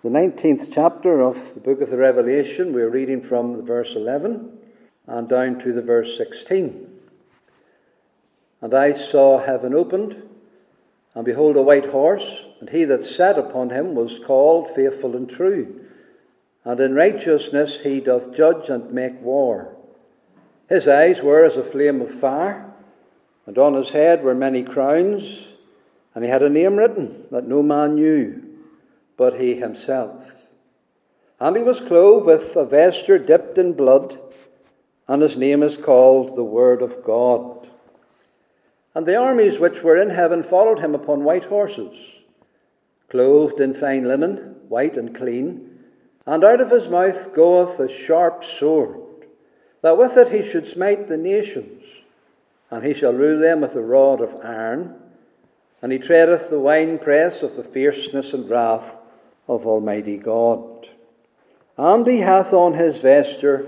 The 19th chapter of the book of the Revelation, we're reading from verse 11 and down to the verse 16. And I saw heaven opened, and behold, a white horse, and he that sat upon him was called Faithful and True. And in righteousness he doth judge and make war. His eyes were as a flame of fire, and on his head were many crowns, and he had a name written that no man knew but he himself. And he was clothed with a vesture dipped in blood, and his name is called the Word of God. And the armies which were in heaven followed him upon white horses, clothed in fine linen, white and clean, and out of his mouth goeth a sharp sword, that with it he should smite the nations, and he shall rule them with a rod of iron, and he treadeth the winepress of the fierceness and wrath of Almighty God. And he hath on his vesture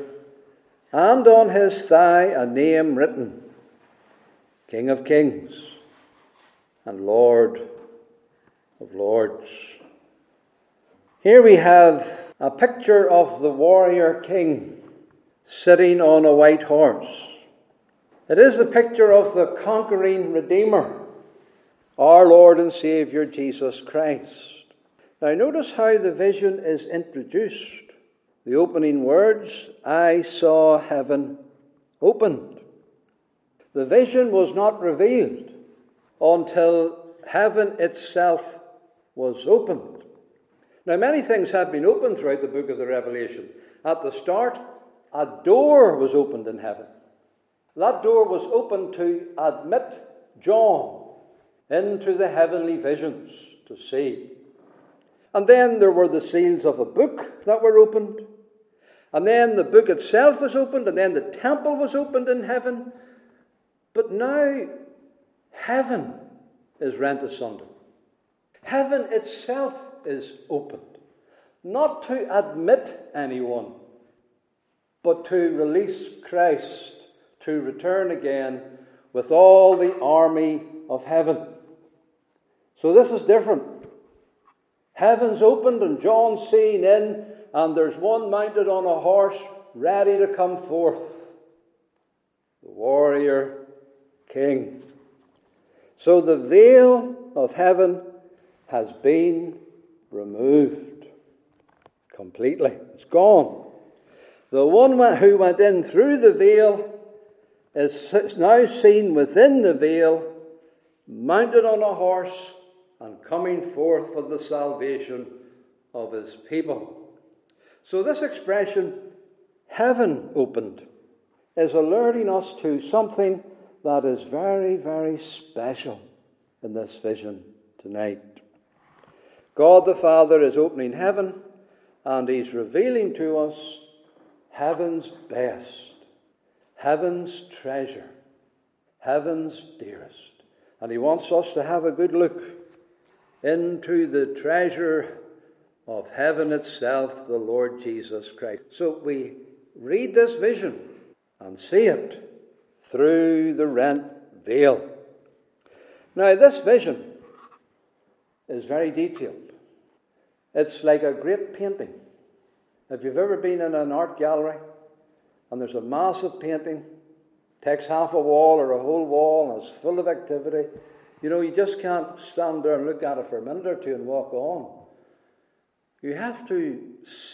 and on his thigh a name written King of Kings and Lord of Lords. Here we have a picture of the warrior king sitting on a white horse. It is the picture of the conquering Redeemer, our Lord and Saviour Jesus Christ. Now, notice how the vision is introduced. The opening words, I saw heaven opened. The vision was not revealed until heaven itself was opened. Now, many things have been opened throughout the book of the Revelation. At the start, a door was opened in heaven. That door was opened to admit John into the heavenly visions to see. And then there were the seals of a book that were opened. And then the book itself was opened, and then the temple was opened in heaven. But now heaven is rent asunder. Heaven itself is opened. Not to admit anyone, but to release Christ to return again with all the army of heaven. So this is different. Heaven's opened and John's seen in, and there's one mounted on a horse ready to come forth. The warrior king. So the veil of heaven has been removed completely. It's gone. The one who went in through the veil is now seen within the veil, mounted on a horse and coming forth for the salvation of his people. So, this expression, heaven opened, is alerting us to something that is very, very special in this vision tonight. God the Father is opening heaven and He's revealing to us heaven's best, heaven's treasure, heaven's dearest. And He wants us to have a good look into the treasure of heaven itself, the Lord Jesus Christ. So we read this vision and see it through the rent veil. Now, this vision is very detailed. It's like a great painting. If you've ever been in an art gallery and there's a massive painting, takes half a wall or a whole wall and it's full of activity, you know, you just can't stand there and look at it for a minute or two and walk on. You have to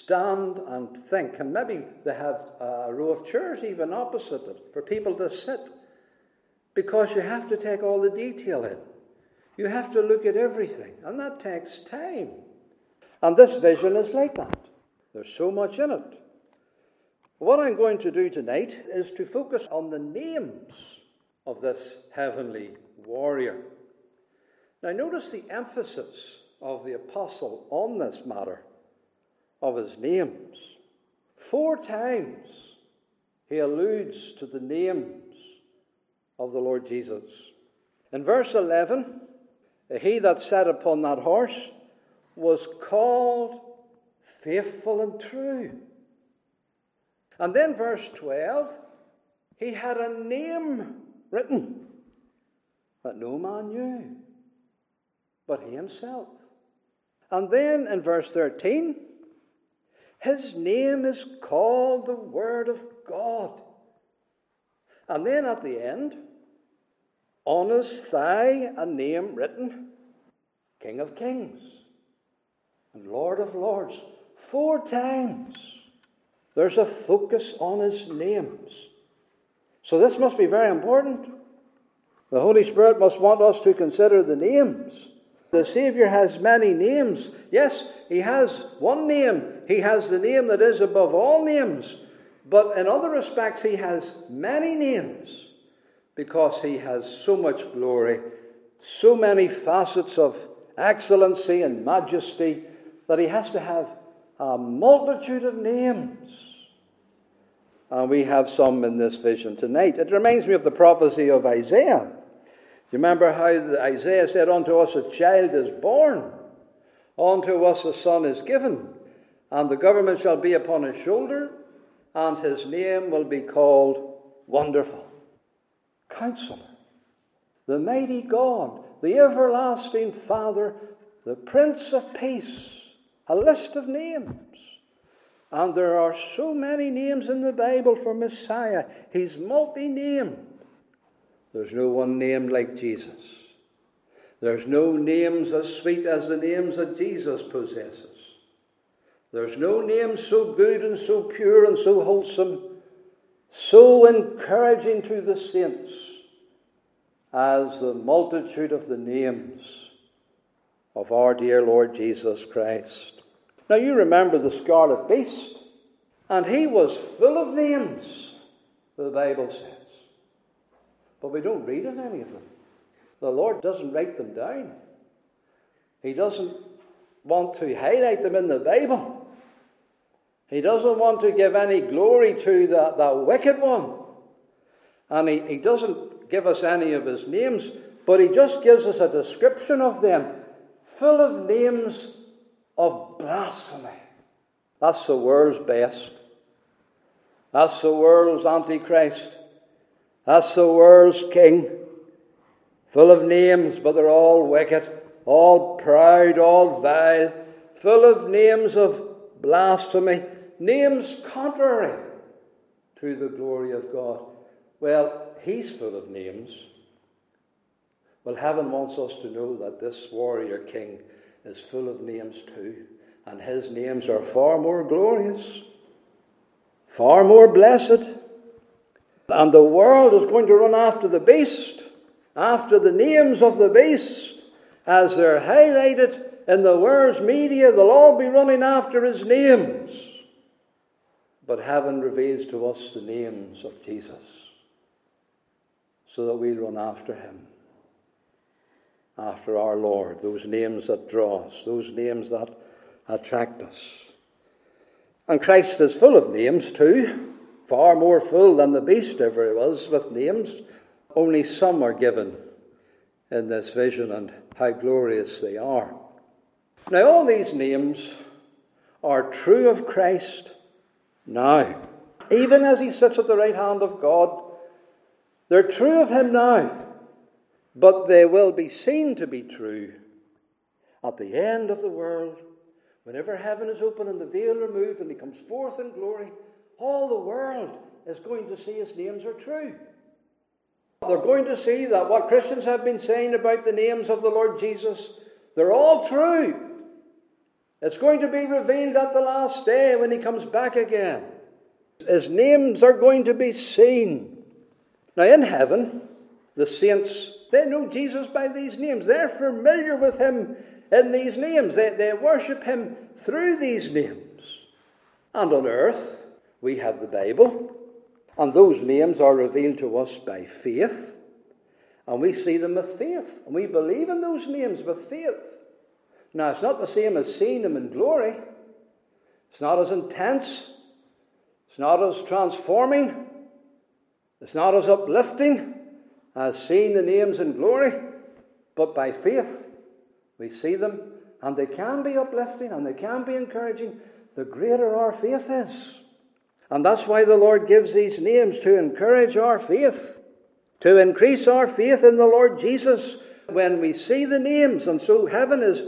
stand and think, and maybe they have a row of chairs even opposite it for people to sit, because you have to take all the detail in. You have to look at everything, and that takes time. And this vision is like that. There's so much in it. What I'm going to do tonight is to focus on the names of this heavenly warrior. Now, notice the emphasis of the apostle on this matter of his names. Four times he alludes to the names of the Lord Jesus. In verse 11, he that sat upon that horse was called faithful and true. And then verse 12, he had a name written that no man knew but he himself. And then in verse 13, his name is called the Word of God. And then at the end, on his thigh a name written King of Kings and Lord of Lords. Four times there's a focus on his names. So this must be very important. The Holy Spirit must want us to consider the names. The Saviour has many names. Yes, he has one name. He has the name that is above all names. But in other respects, he has many names because he has so much glory, so many facets of excellency and majesty that he has to have a multitude of names. And we have some in this vision tonight. It reminds me of the prophecy of Isaiah. You remember how Isaiah said, Unto us a child is born, unto us a son is given, and the government shall be upon his shoulder, and his name will be called Wonderful, Counselor, the Mighty God, the Everlasting Father, the Prince of Peace. A list of names. And there are so many names in the Bible for Messiah. He's multi named. There's no one named like Jesus. There's no names as sweet as the names that Jesus possesses. There's no name so good and so pure and so wholesome, so encouraging to the saints as the multitude of the names of our dear Lord Jesus Christ. Now, you remember the scarlet beast, and he was full of names, the Bible says. But we don't read of any of them. The Lord doesn't write them down, He doesn't want to highlight them in the Bible. He doesn't want to give any glory to the, the wicked one. And he, he doesn't give us any of his names, but he just gives us a description of them, full of names of blasphemy. That's the world's best. That's the world's Antichrist. That's the world's king. Full of names, but they're all wicked, all proud, all vile, full of names of blasphemy, names contrary to the glory of God. Well, he's full of names. Well, heaven wants us to know that this warrior king is full of names too, and his names are far more glorious, far more blessed. And the world is going to run after the beast, after the names of the beast, as they're highlighted in the world's media. They'll all be running after his names. But heaven reveals to us the names of Jesus so that we'll run after him after our Lord, those names that draw us, those names that attract us. And Christ is full of names too, far more full than the beast ever was with names. Only some are given in this vision and how glorious they are. Now, all these names are true of Christ now. Even as he sits at the right hand of God, they're true of him now but they will be seen to be true at the end of the world. Whenever heaven is open and the veil removed and he comes forth in glory, all the world is going to see his names are true. They're going to see that what Christians have been saying about the names of the Lord Jesus, they're all true. It's going to be revealed at the last day when he comes back again. His names are going to be seen. Now, in heaven, the saints they know Jesus by these names. They're familiar with him in these names. They, they worship him through these names. And on earth, we have the Bible, and those names are revealed to us by faith. And we see them with faith, and we believe in those names with faith. Now, it's not the same as seeing them in glory, it's not as intense, it's not as transforming, it's not as uplifting as seeing the names in glory, but by faith we see them, and they can be uplifting and they can be encouraging. The greater our faith is. And that's why the Lord gives these names to encourage our faith, to increase our faith in the Lord Jesus when we see the names. And so heaven is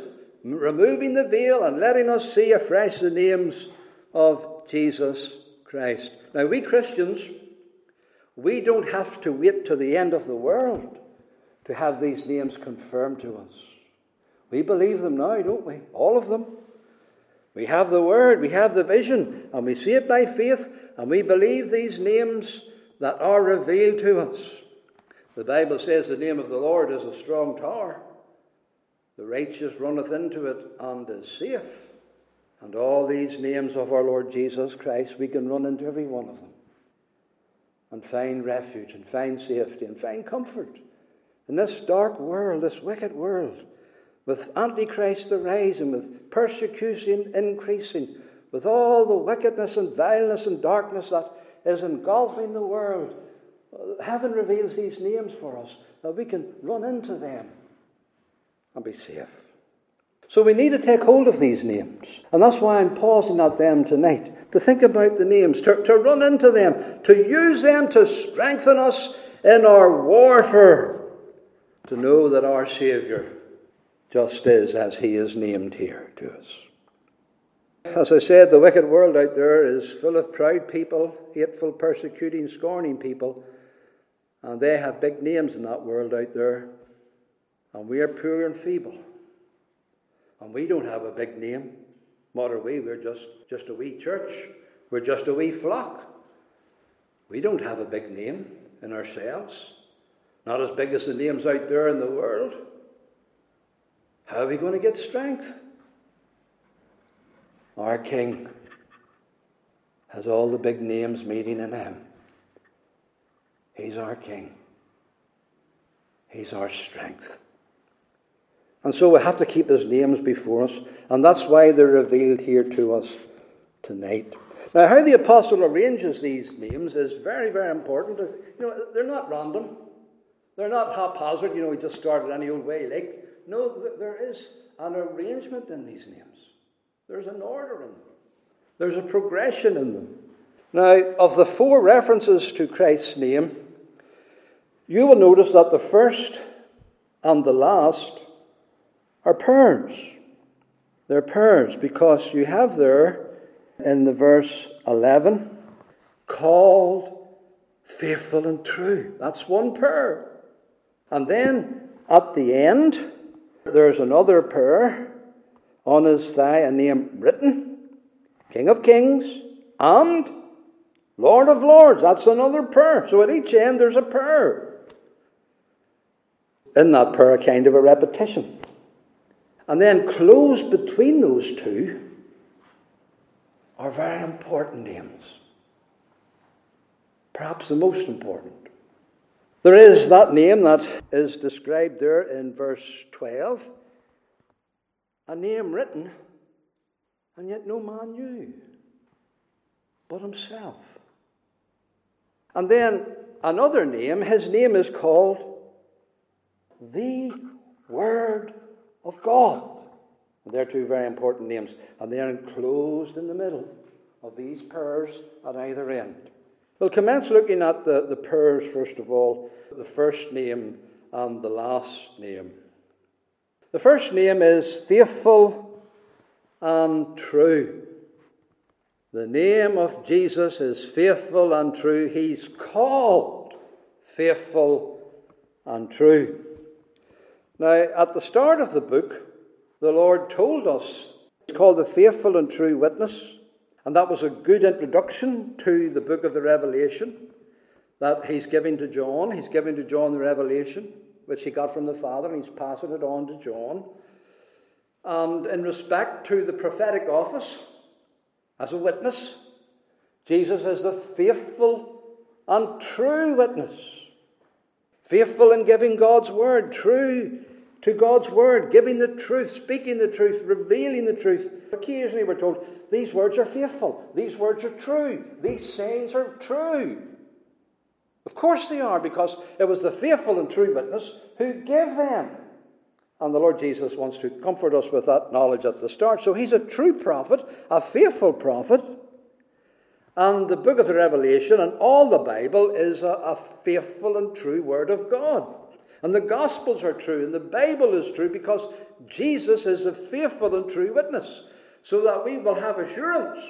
removing the veil and letting us see afresh the names of Jesus Christ. Now, we Christians, we don't have to wait to the end of the world to have these names confirmed to us. We believe them now, don't we? All of them. We have the Word, we have the vision, and we see it by faith, and we believe these names that are revealed to us. The Bible says the name of the Lord is a strong tower. The righteous runneth into it and is safe. And all these names of our Lord Jesus Christ, we can run into every one of them and find refuge and find safety and find comfort in this dark world, this wicked world, with Antichrist arising, with persecution increasing, with all the wickedness and vileness and darkness that is engulfing the world. Heaven reveals these names for us that we can run into them and be safe. So we need to take hold of these names. And that's why I'm pausing at them tonight, to think about the names, to, to run into them, to use them to strengthen us in our warfare, to know that our Saviour just is as he is named here to us. As I said, the wicked world out there is full of proud people, hateful, persecuting, scorning people, and they have big names in that world out there, and we are poor and feeble. And we don't have a big name. What are we? We're just, just a wee church. We're just a wee flock. We don't have a big name in ourselves. Not as big as the names out there in the world. How are we going to get strength? Our King has all the big names meeting in him. He's our King. He's our strength. And so we have to keep his names before us, and that's why they're revealed here to us tonight. Now, how the apostle arranges these names is very, very important. You know, they're not random. They're not haphazard, you know, we just started any old way. Like, no, there is an arrangement in these names. There's an order in them. There's a progression in them. Now, of the four references to Christ's name, you will notice that the first and the last are pairs. They're pairs because you have there in the verse 11, called, faithful, and true. That's one pair. And then at the end, there's another pair on his thigh, a name written King of Kings and Lord of Lords. That's another pair. So at each end, there's a pair. In that a kind of a repetition. And then close between those two are very important names. Perhaps the most important. There is that name that is described there in verse 12, a name written, and yet no man knew but himself. And then another name, his name is called the Word of God. And they're two very important names, and they are enclosed in the middle of these pairs at either end. We'll commence looking at the, the pairs first of all, the first name and the last name. The first name is faithful and true. The name of Jesus is faithful and true. He's called faithful and true. Now, at the start of the book, the Lord told us it's called the faithful and true witness. And that was a good introduction to the book of the Revelation that he's giving to John. He's giving to John the revelation, which he got from the Father, and he's passing it on to John. And in respect to the prophetic office, as a witness, Jesus is the faithful and true witness. Faithful in giving God's word, true to God's word, giving the truth, speaking the truth, revealing the truth. Occasionally we're told these words are faithful, these words are true, these sayings are true. Of course they are, because it was the faithful and true witness who gave them. And the Lord Jesus wants to comfort us with that knowledge at the start. So he's a true prophet, a faithful prophet. And the book of the Revelation and all the Bible is a, a faithful and true word of God. And the Gospels are true, and the Bible is true because Jesus is a faithful and true witness, so that we will have assurance.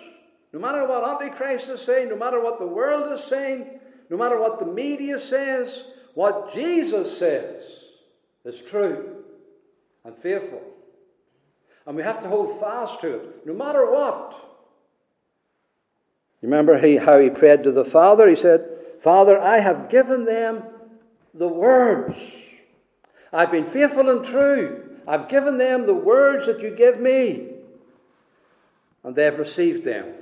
No matter what Antichrist is saying, no matter what the world is saying, no matter what the media says, what Jesus says is true and faithful. And we have to hold fast to it, no matter what. You remember he, how he prayed to the Father? He said, Father, I have given them the words. I've been faithful and true. I've given them the words that you give me. And they've received them.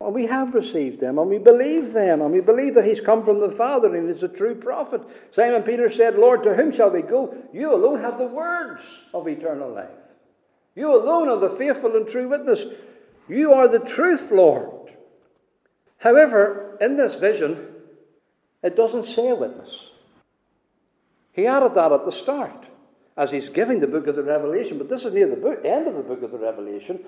And we have received them, and we believe them, and we believe that He's come from the Father and is a true prophet. Simon Peter said, Lord, to whom shall we go? You alone have the words of eternal life. You alone are the faithful and true witness. You are the truth, Lord. However, in this vision, it doesn't say witness. He added that at the start as he's giving the book of the Revelation, but this is near the book, end of the book of the Revelation,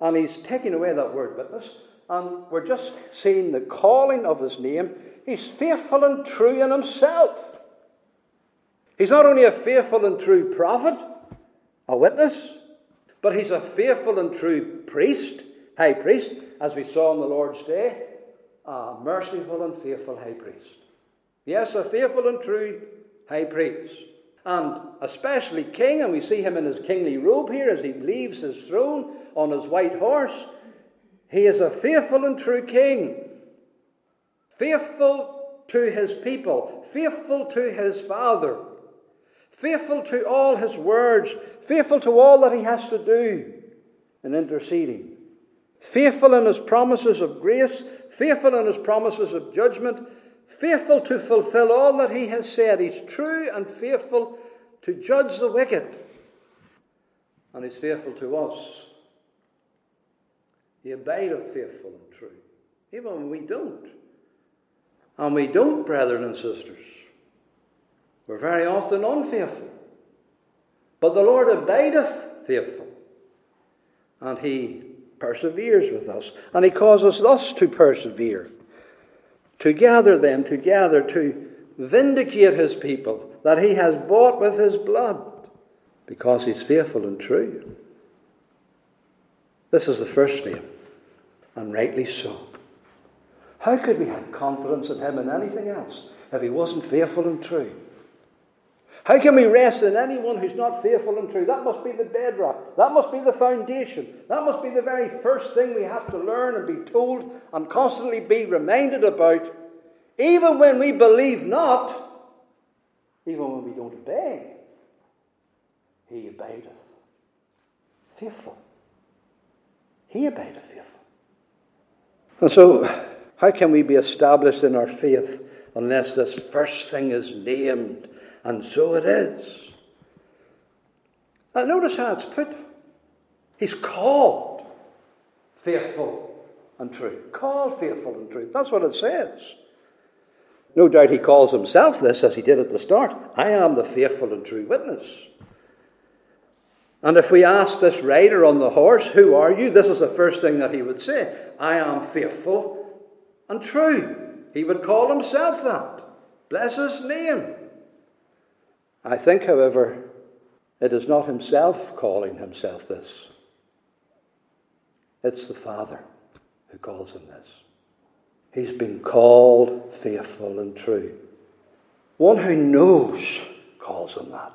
and he's taking away that word witness, and we're just seeing the calling of his name. He's faithful and true in himself. He's not only a faithful and true prophet, a witness, but he's a faithful and true priest, high priest, as we saw on the Lord's day, a merciful and faithful high priest. Yes, a faithful and true high priest. And especially king, and we see him in his kingly robe here as he leaves his throne on his white horse. He is a faithful and true king, faithful to his people, faithful to his father, faithful to all his words, faithful to all that he has to do in interceding, faithful in his promises of grace, faithful in his promises of judgment, faithful to fulfill all that he has said. He's true and faithful to judge the wicked, and he's faithful to us. He abideth faithful and true, even when we don't. And we don't, brethren and sisters. We're very often unfaithful. But the Lord abideth faithful. And He perseveres with us. And He causes us to persevere. To gather them together, to vindicate His people that He has bought with His blood. Because He's faithful and true. This is the first name. And rightly so. How could we have confidence in Him in anything else if He wasn't faithful and true? How can we rest in anyone who's not faithful and true? That must be the bedrock. That must be the foundation. That must be the very first thing we have to learn and be told and constantly be reminded about. Even when we believe not, even when we don't obey, He abideth faithful. He abideth faithful. And so, how can we be established in our faith unless this first thing is named and so it is. Now, notice how it's put. He's called faithful and true. Called faithful and true. That's what it says. No doubt he calls himself this as he did at the start. I am the faithful and true witness. And if we ask this rider on the horse, Who are you? this is the first thing that he would say I am faithful and true. He would call himself that. Bless his name. I think, however, it is not himself calling himself this. It's the Father who calls him this. He's been called faithful and true. One who knows calls him that.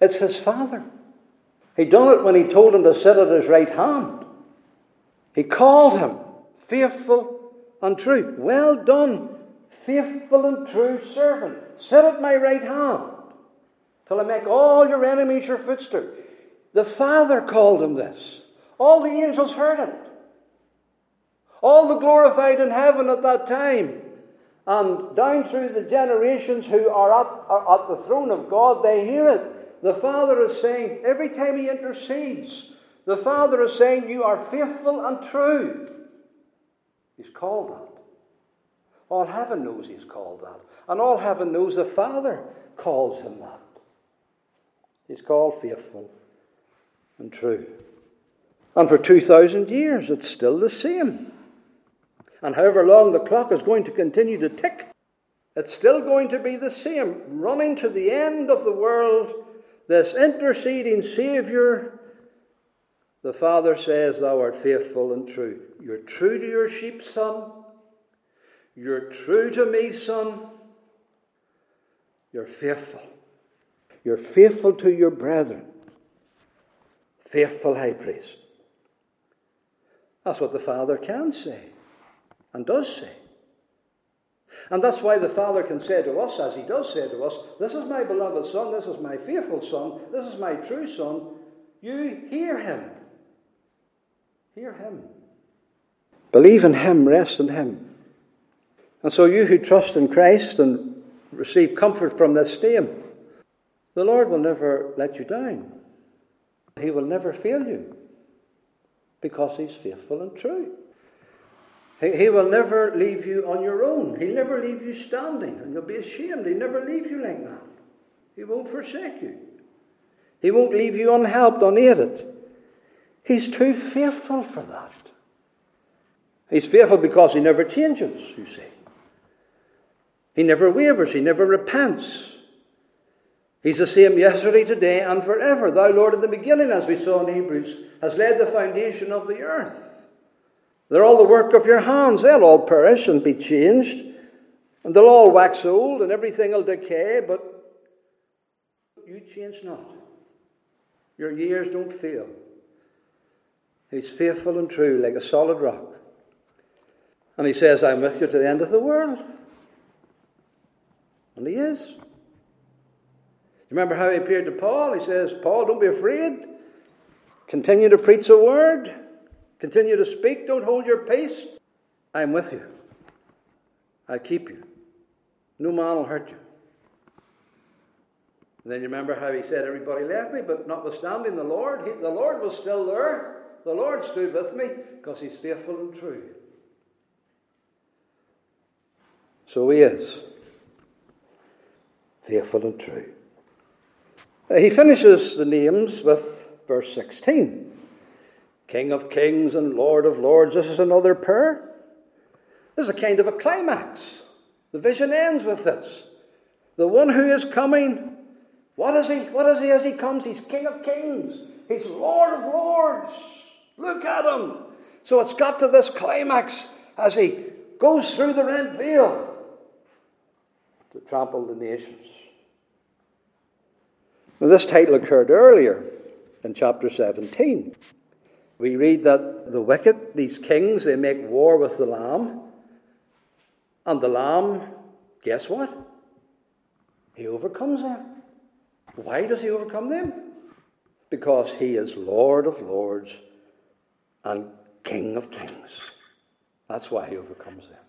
It's his Father. He done it when he told him to sit at his right hand. He called him faithful and true. Well done, faithful and true servant. Sit at my right hand till I make all your enemies your footstool. The Father called him this. All the angels heard it. All the glorified in heaven at that time. And down through the generations who are at, are at the throne of God, they hear it. The Father is saying, every time He intercedes, the Father is saying, You are faithful and true. He's called that. All heaven knows He's called that. And all heaven knows the Father calls Him that. He's called faithful and true. And for 2,000 years, it's still the same. And however long the clock is going to continue to tick, It's still going to be the same, running to the end of the world, this interceding Saviour. The Father says, Thou art faithful and true. You're true to your sheep, son. You're true to me, son. You're faithful. You're faithful to your brethren. Faithful high priest. That's what the Father can say and does say. And that's why the Father can say to us, as He does say to us, This is my beloved Son, this is my faithful Son, this is my true Son. You hear Him. Hear Him. Believe in Him, rest in Him. And so, you who trust in Christ and receive comfort from this name, the Lord will never let you down. He will never fail you because He's faithful and true. He, he will never leave you on your own. He'll never leave you standing and you'll be ashamed. He'll never leave you like that. He won't forsake you. He won't leave you unhelped, unaided. He's too faithful for that. He's faithful because he never changes, you see. He never wavers, he never repents. He's the same yesterday, today, and forever. Thou, Lord, in the beginning, as we saw in Hebrews, has laid the foundation of the earth. They're all the work of your hands. They'll all perish and be changed, and they'll all wax old, and everything will decay, but you change not. Your years don't fail. He's faithful and true, like a solid rock. And he says, I'm with you to the end of the world. And he is. Remember how he appeared to Paul? He says, Paul, don't be afraid. Continue to preach the word. Continue to speak. Don't hold your peace. I am with you. I'll keep you. No man will hurt you. And then you remember how he said, Everybody left me, but notwithstanding the Lord, he, the Lord was still there. The Lord stood with me because he's faithful and true. So he is. Faithful and true. Uh, he finishes the names with verse 16. King of kings and Lord of lords. This is another prayer. This is a kind of a climax. The vision ends with this. The one who is coming, what is he? What is he as he comes? He's King of kings. He's Lord of lords. Look at him. So it's got to this climax as he goes through the rent veil to trample the nations. Now, this title occurred earlier in chapter 17. We read that the wicked, these kings, they make war with the Lamb. And the Lamb, guess what? He overcomes them. Why does he overcome them? Because he is Lord of lords and King of kings. That's why he overcomes them.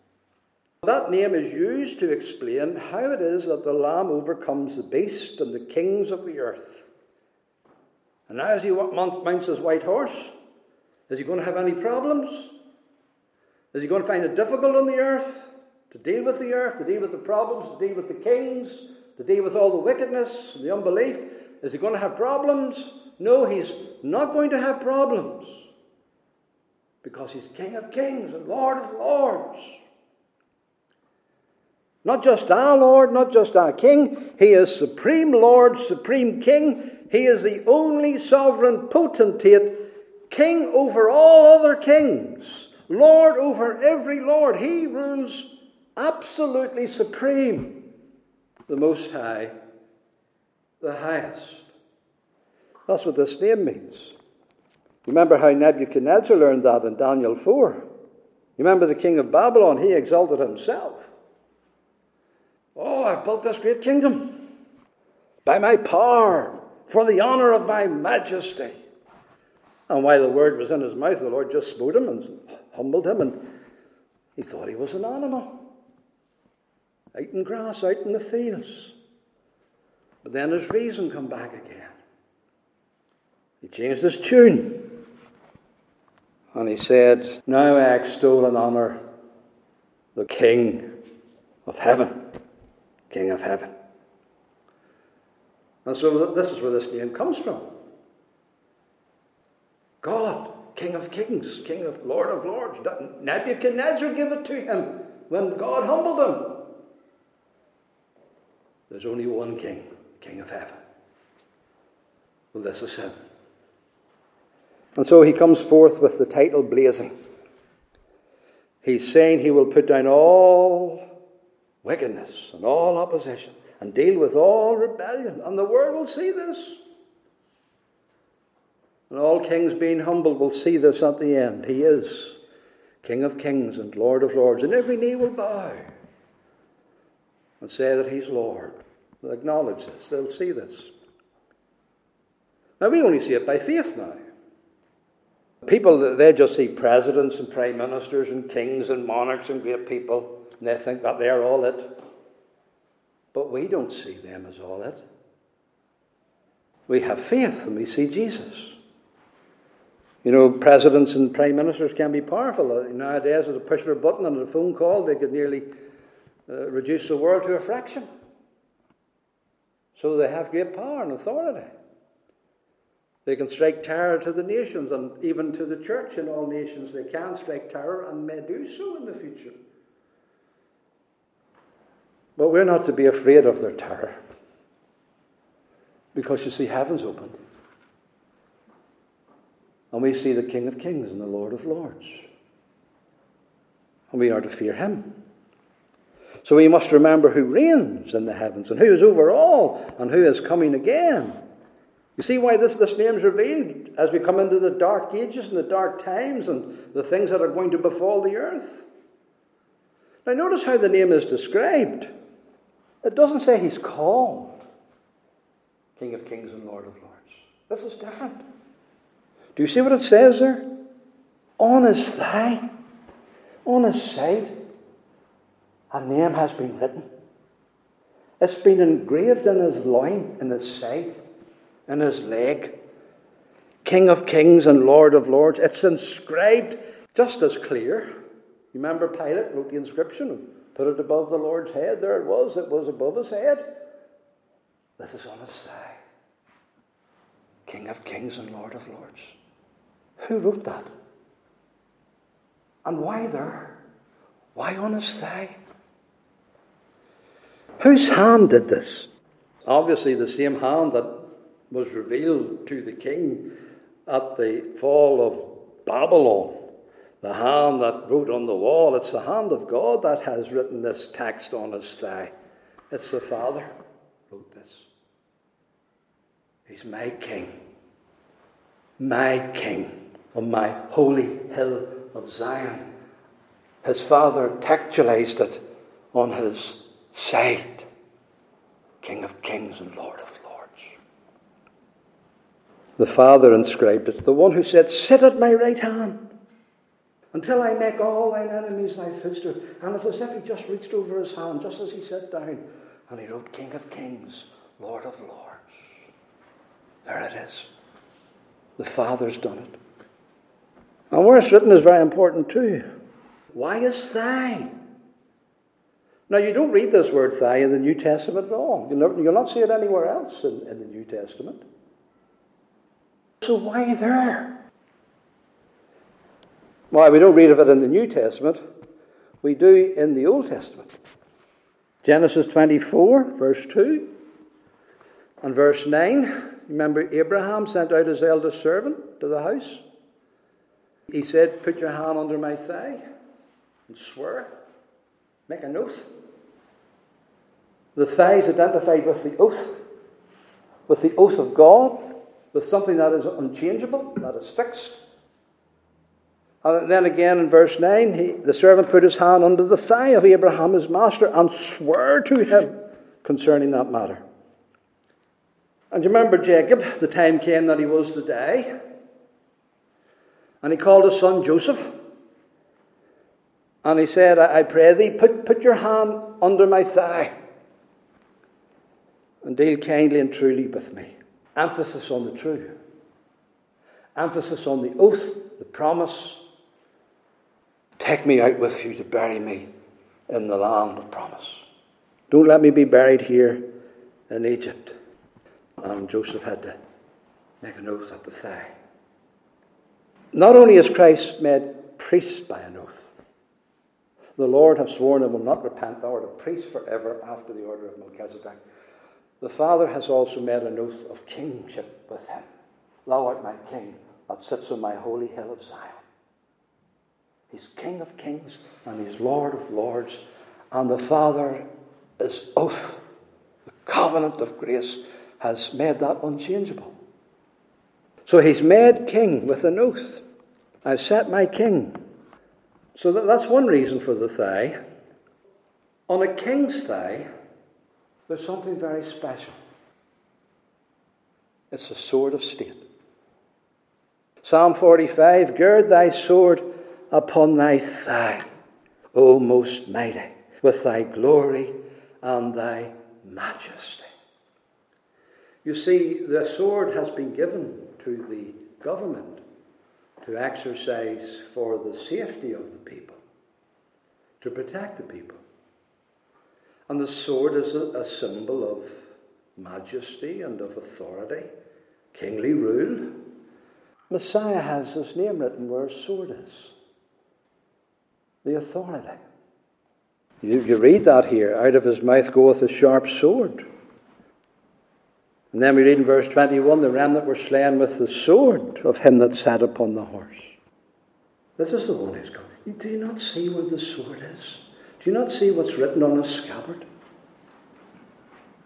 That name is used to explain how it is that the Lamb overcomes the beast and the kings of the earth. And now, as he mounts his white horse, is he going to have any problems? Is he going to find it difficult on the earth to deal with the earth, to deal with the problems, to deal with the kings, to deal with all the wickedness and the unbelief? Is he going to have problems? No, he's not going to have problems because he's King of kings and Lord of lords. Not just our Lord, not just our King, he is Supreme Lord, Supreme King. He is the only sovereign potentate king over all other kings, lord over every lord. He rules absolutely supreme, the Most High, the highest. That's what this name means. Remember how Nebuchadnezzar learned that in Daniel 4. Remember the king of Babylon, he exalted himself. Oh, I've built this great kingdom by my power, for the honor of my majesty. And while the word was in his mouth, the Lord just smote him and humbled him, and he thought he was an animal. Out in grass, out in the fields. But then his reason come back again. He changed his tune. And he said, Now I extol and honour the King of heaven. King of heaven. And so this is where this name comes from. God, King of kings, King of Lord of lords. Nebuchadnezzar gave it to him when God humbled him. There's only one king, King of heaven. Well, this is him. And so he comes forth with the title blazing. He's saying he will put down all wickedness and all opposition and deal with all rebellion. And the world will see this. And all kings being humble will see this at the end. He is King of kings and Lord of lords, and every knee will bow and say that He's Lord. They'll acknowledge this. They'll see this. Now, we only see it by faith now. People, they just see presidents and prime ministers and kings and monarchs and great people, and they think that they're all it. But we don't see them as all it. We have faith and we see Jesus. You know, presidents and prime ministers can be powerful. Uh, nowadays, with a push of a button and a phone call, they could nearly uh, reduce the world to a fraction. So they have great power and authority. They can strike terror to the nations and even to the church in all nations. They can strike terror and may do so in the future. But we're not to be afraid of their terror. Because you see, heaven's open. And we see the King of Kings and the Lord of Lords. And we are to fear him. So we must remember who reigns in the heavens and who is over all and who is coming again. You see why this, this name is revealed as we come into the dark ages and the dark times and the things that are going to befall the earth. Now, notice how the name is described. It doesn't say he's called King of Kings and Lord of Lords. This is different. Do you see what it says there? On his thigh, on his side, a name has been written. It's been engraved in his loin, in his side, in his leg. King of kings and Lord of lords. It's inscribed just as clear. Remember Pilate wrote the inscription put it above the Lord's head? There it was, it was above his head. This is on his thigh. King of kings and Lord of lords. Who wrote that? And why there? Why on his thigh? Whose hand did this? Obviously, the same hand that was revealed to the king at the fall of Babylon. The hand that wrote on the wall, it's the hand of God that has written this text on his thigh. It's the Father wrote this. He's my king, my king on my holy hill of Zion. His father textualized it on his side King of kings and Lord of lords. The Father inscribed it, the one who said, Sit at my right hand until I make all thine enemies thy footstool. And it's as if he just reached over his hand, just as he sat down, and he wrote, King of kings, Lord of lords. There it is. The Father's done it. And where it's written is very important too. Why is thigh? Now, you don't read this word thigh in the New Testament at all. You'll, you'll not see it anywhere else in, in the New Testament. So, why there? Why, we don't read of it in the New Testament. We do in the Old Testament. Genesis 24, verse 2 and verse 9. Remember, Abraham sent out his eldest servant to the house. He said, Put your hand under my thigh and swear. Make an oath. The thigh is identified with the oath, with the oath of God, with something that is unchangeable, that is fixed. And then again in verse 9, he, the servant put his hand under the thigh of Abraham, his master, and swore to him concerning that matter. And you remember Jacob, the time came that he was to die. And he called his son Joseph. And he said, I, I pray thee, put, put your hand under my thigh and deal kindly and truly with me. Emphasis on the true. Emphasis on the oath, the promise. Take me out with you to bury me in the land of promise. Don't let me be buried here in Egypt. And Joseph had to make an oath at the thigh. Not only is Christ made priest by an oath, the Lord has sworn and will not repent, thou art a priest forever after the order of Melchizedek. the Father has also made an oath of kingship with him. Thou art my king that sits on my holy hill of Zion. He's King of kings and he's Lord of lords. And the Father, his oath, the covenant of grace, has made that unchangeable. So he's made king with an oath. I've set my king. So that, that's one reason for the thigh. On a king's thigh, there's something very special. It's a sword of state. Psalm 45 Gird thy sword upon thy thigh, O most mighty, with thy glory and thy majesty. You see, the sword has been given to the government to exercise for the safety of the people, to protect the people. And the sword is a, a symbol of majesty and of authority, kingly rule. Messiah has his name written where his sword is the authority. You, you read that here out of his mouth goeth a sharp sword. And then we read in verse 21 the remnant were slain with the sword of him that sat upon the horse. This is the one who's coming. Do you not see where the sword is? Do you not see what's written on his scabbard?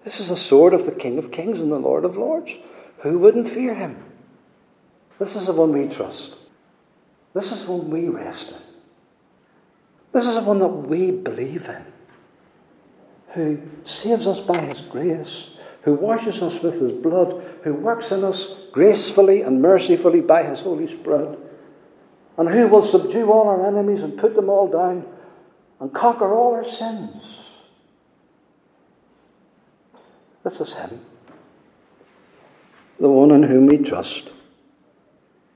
This is a sword of the King of Kings and the Lord of Lords. Who wouldn't fear him? This is the one we trust. This is the one we rest in. This is the one that we believe in, who saves us by his grace, who washes us with his blood, who works in us gracefully and mercifully by his Holy Spirit, and who will subdue all our enemies and put them all down and conquer all our sins. This is him, the one in whom we trust.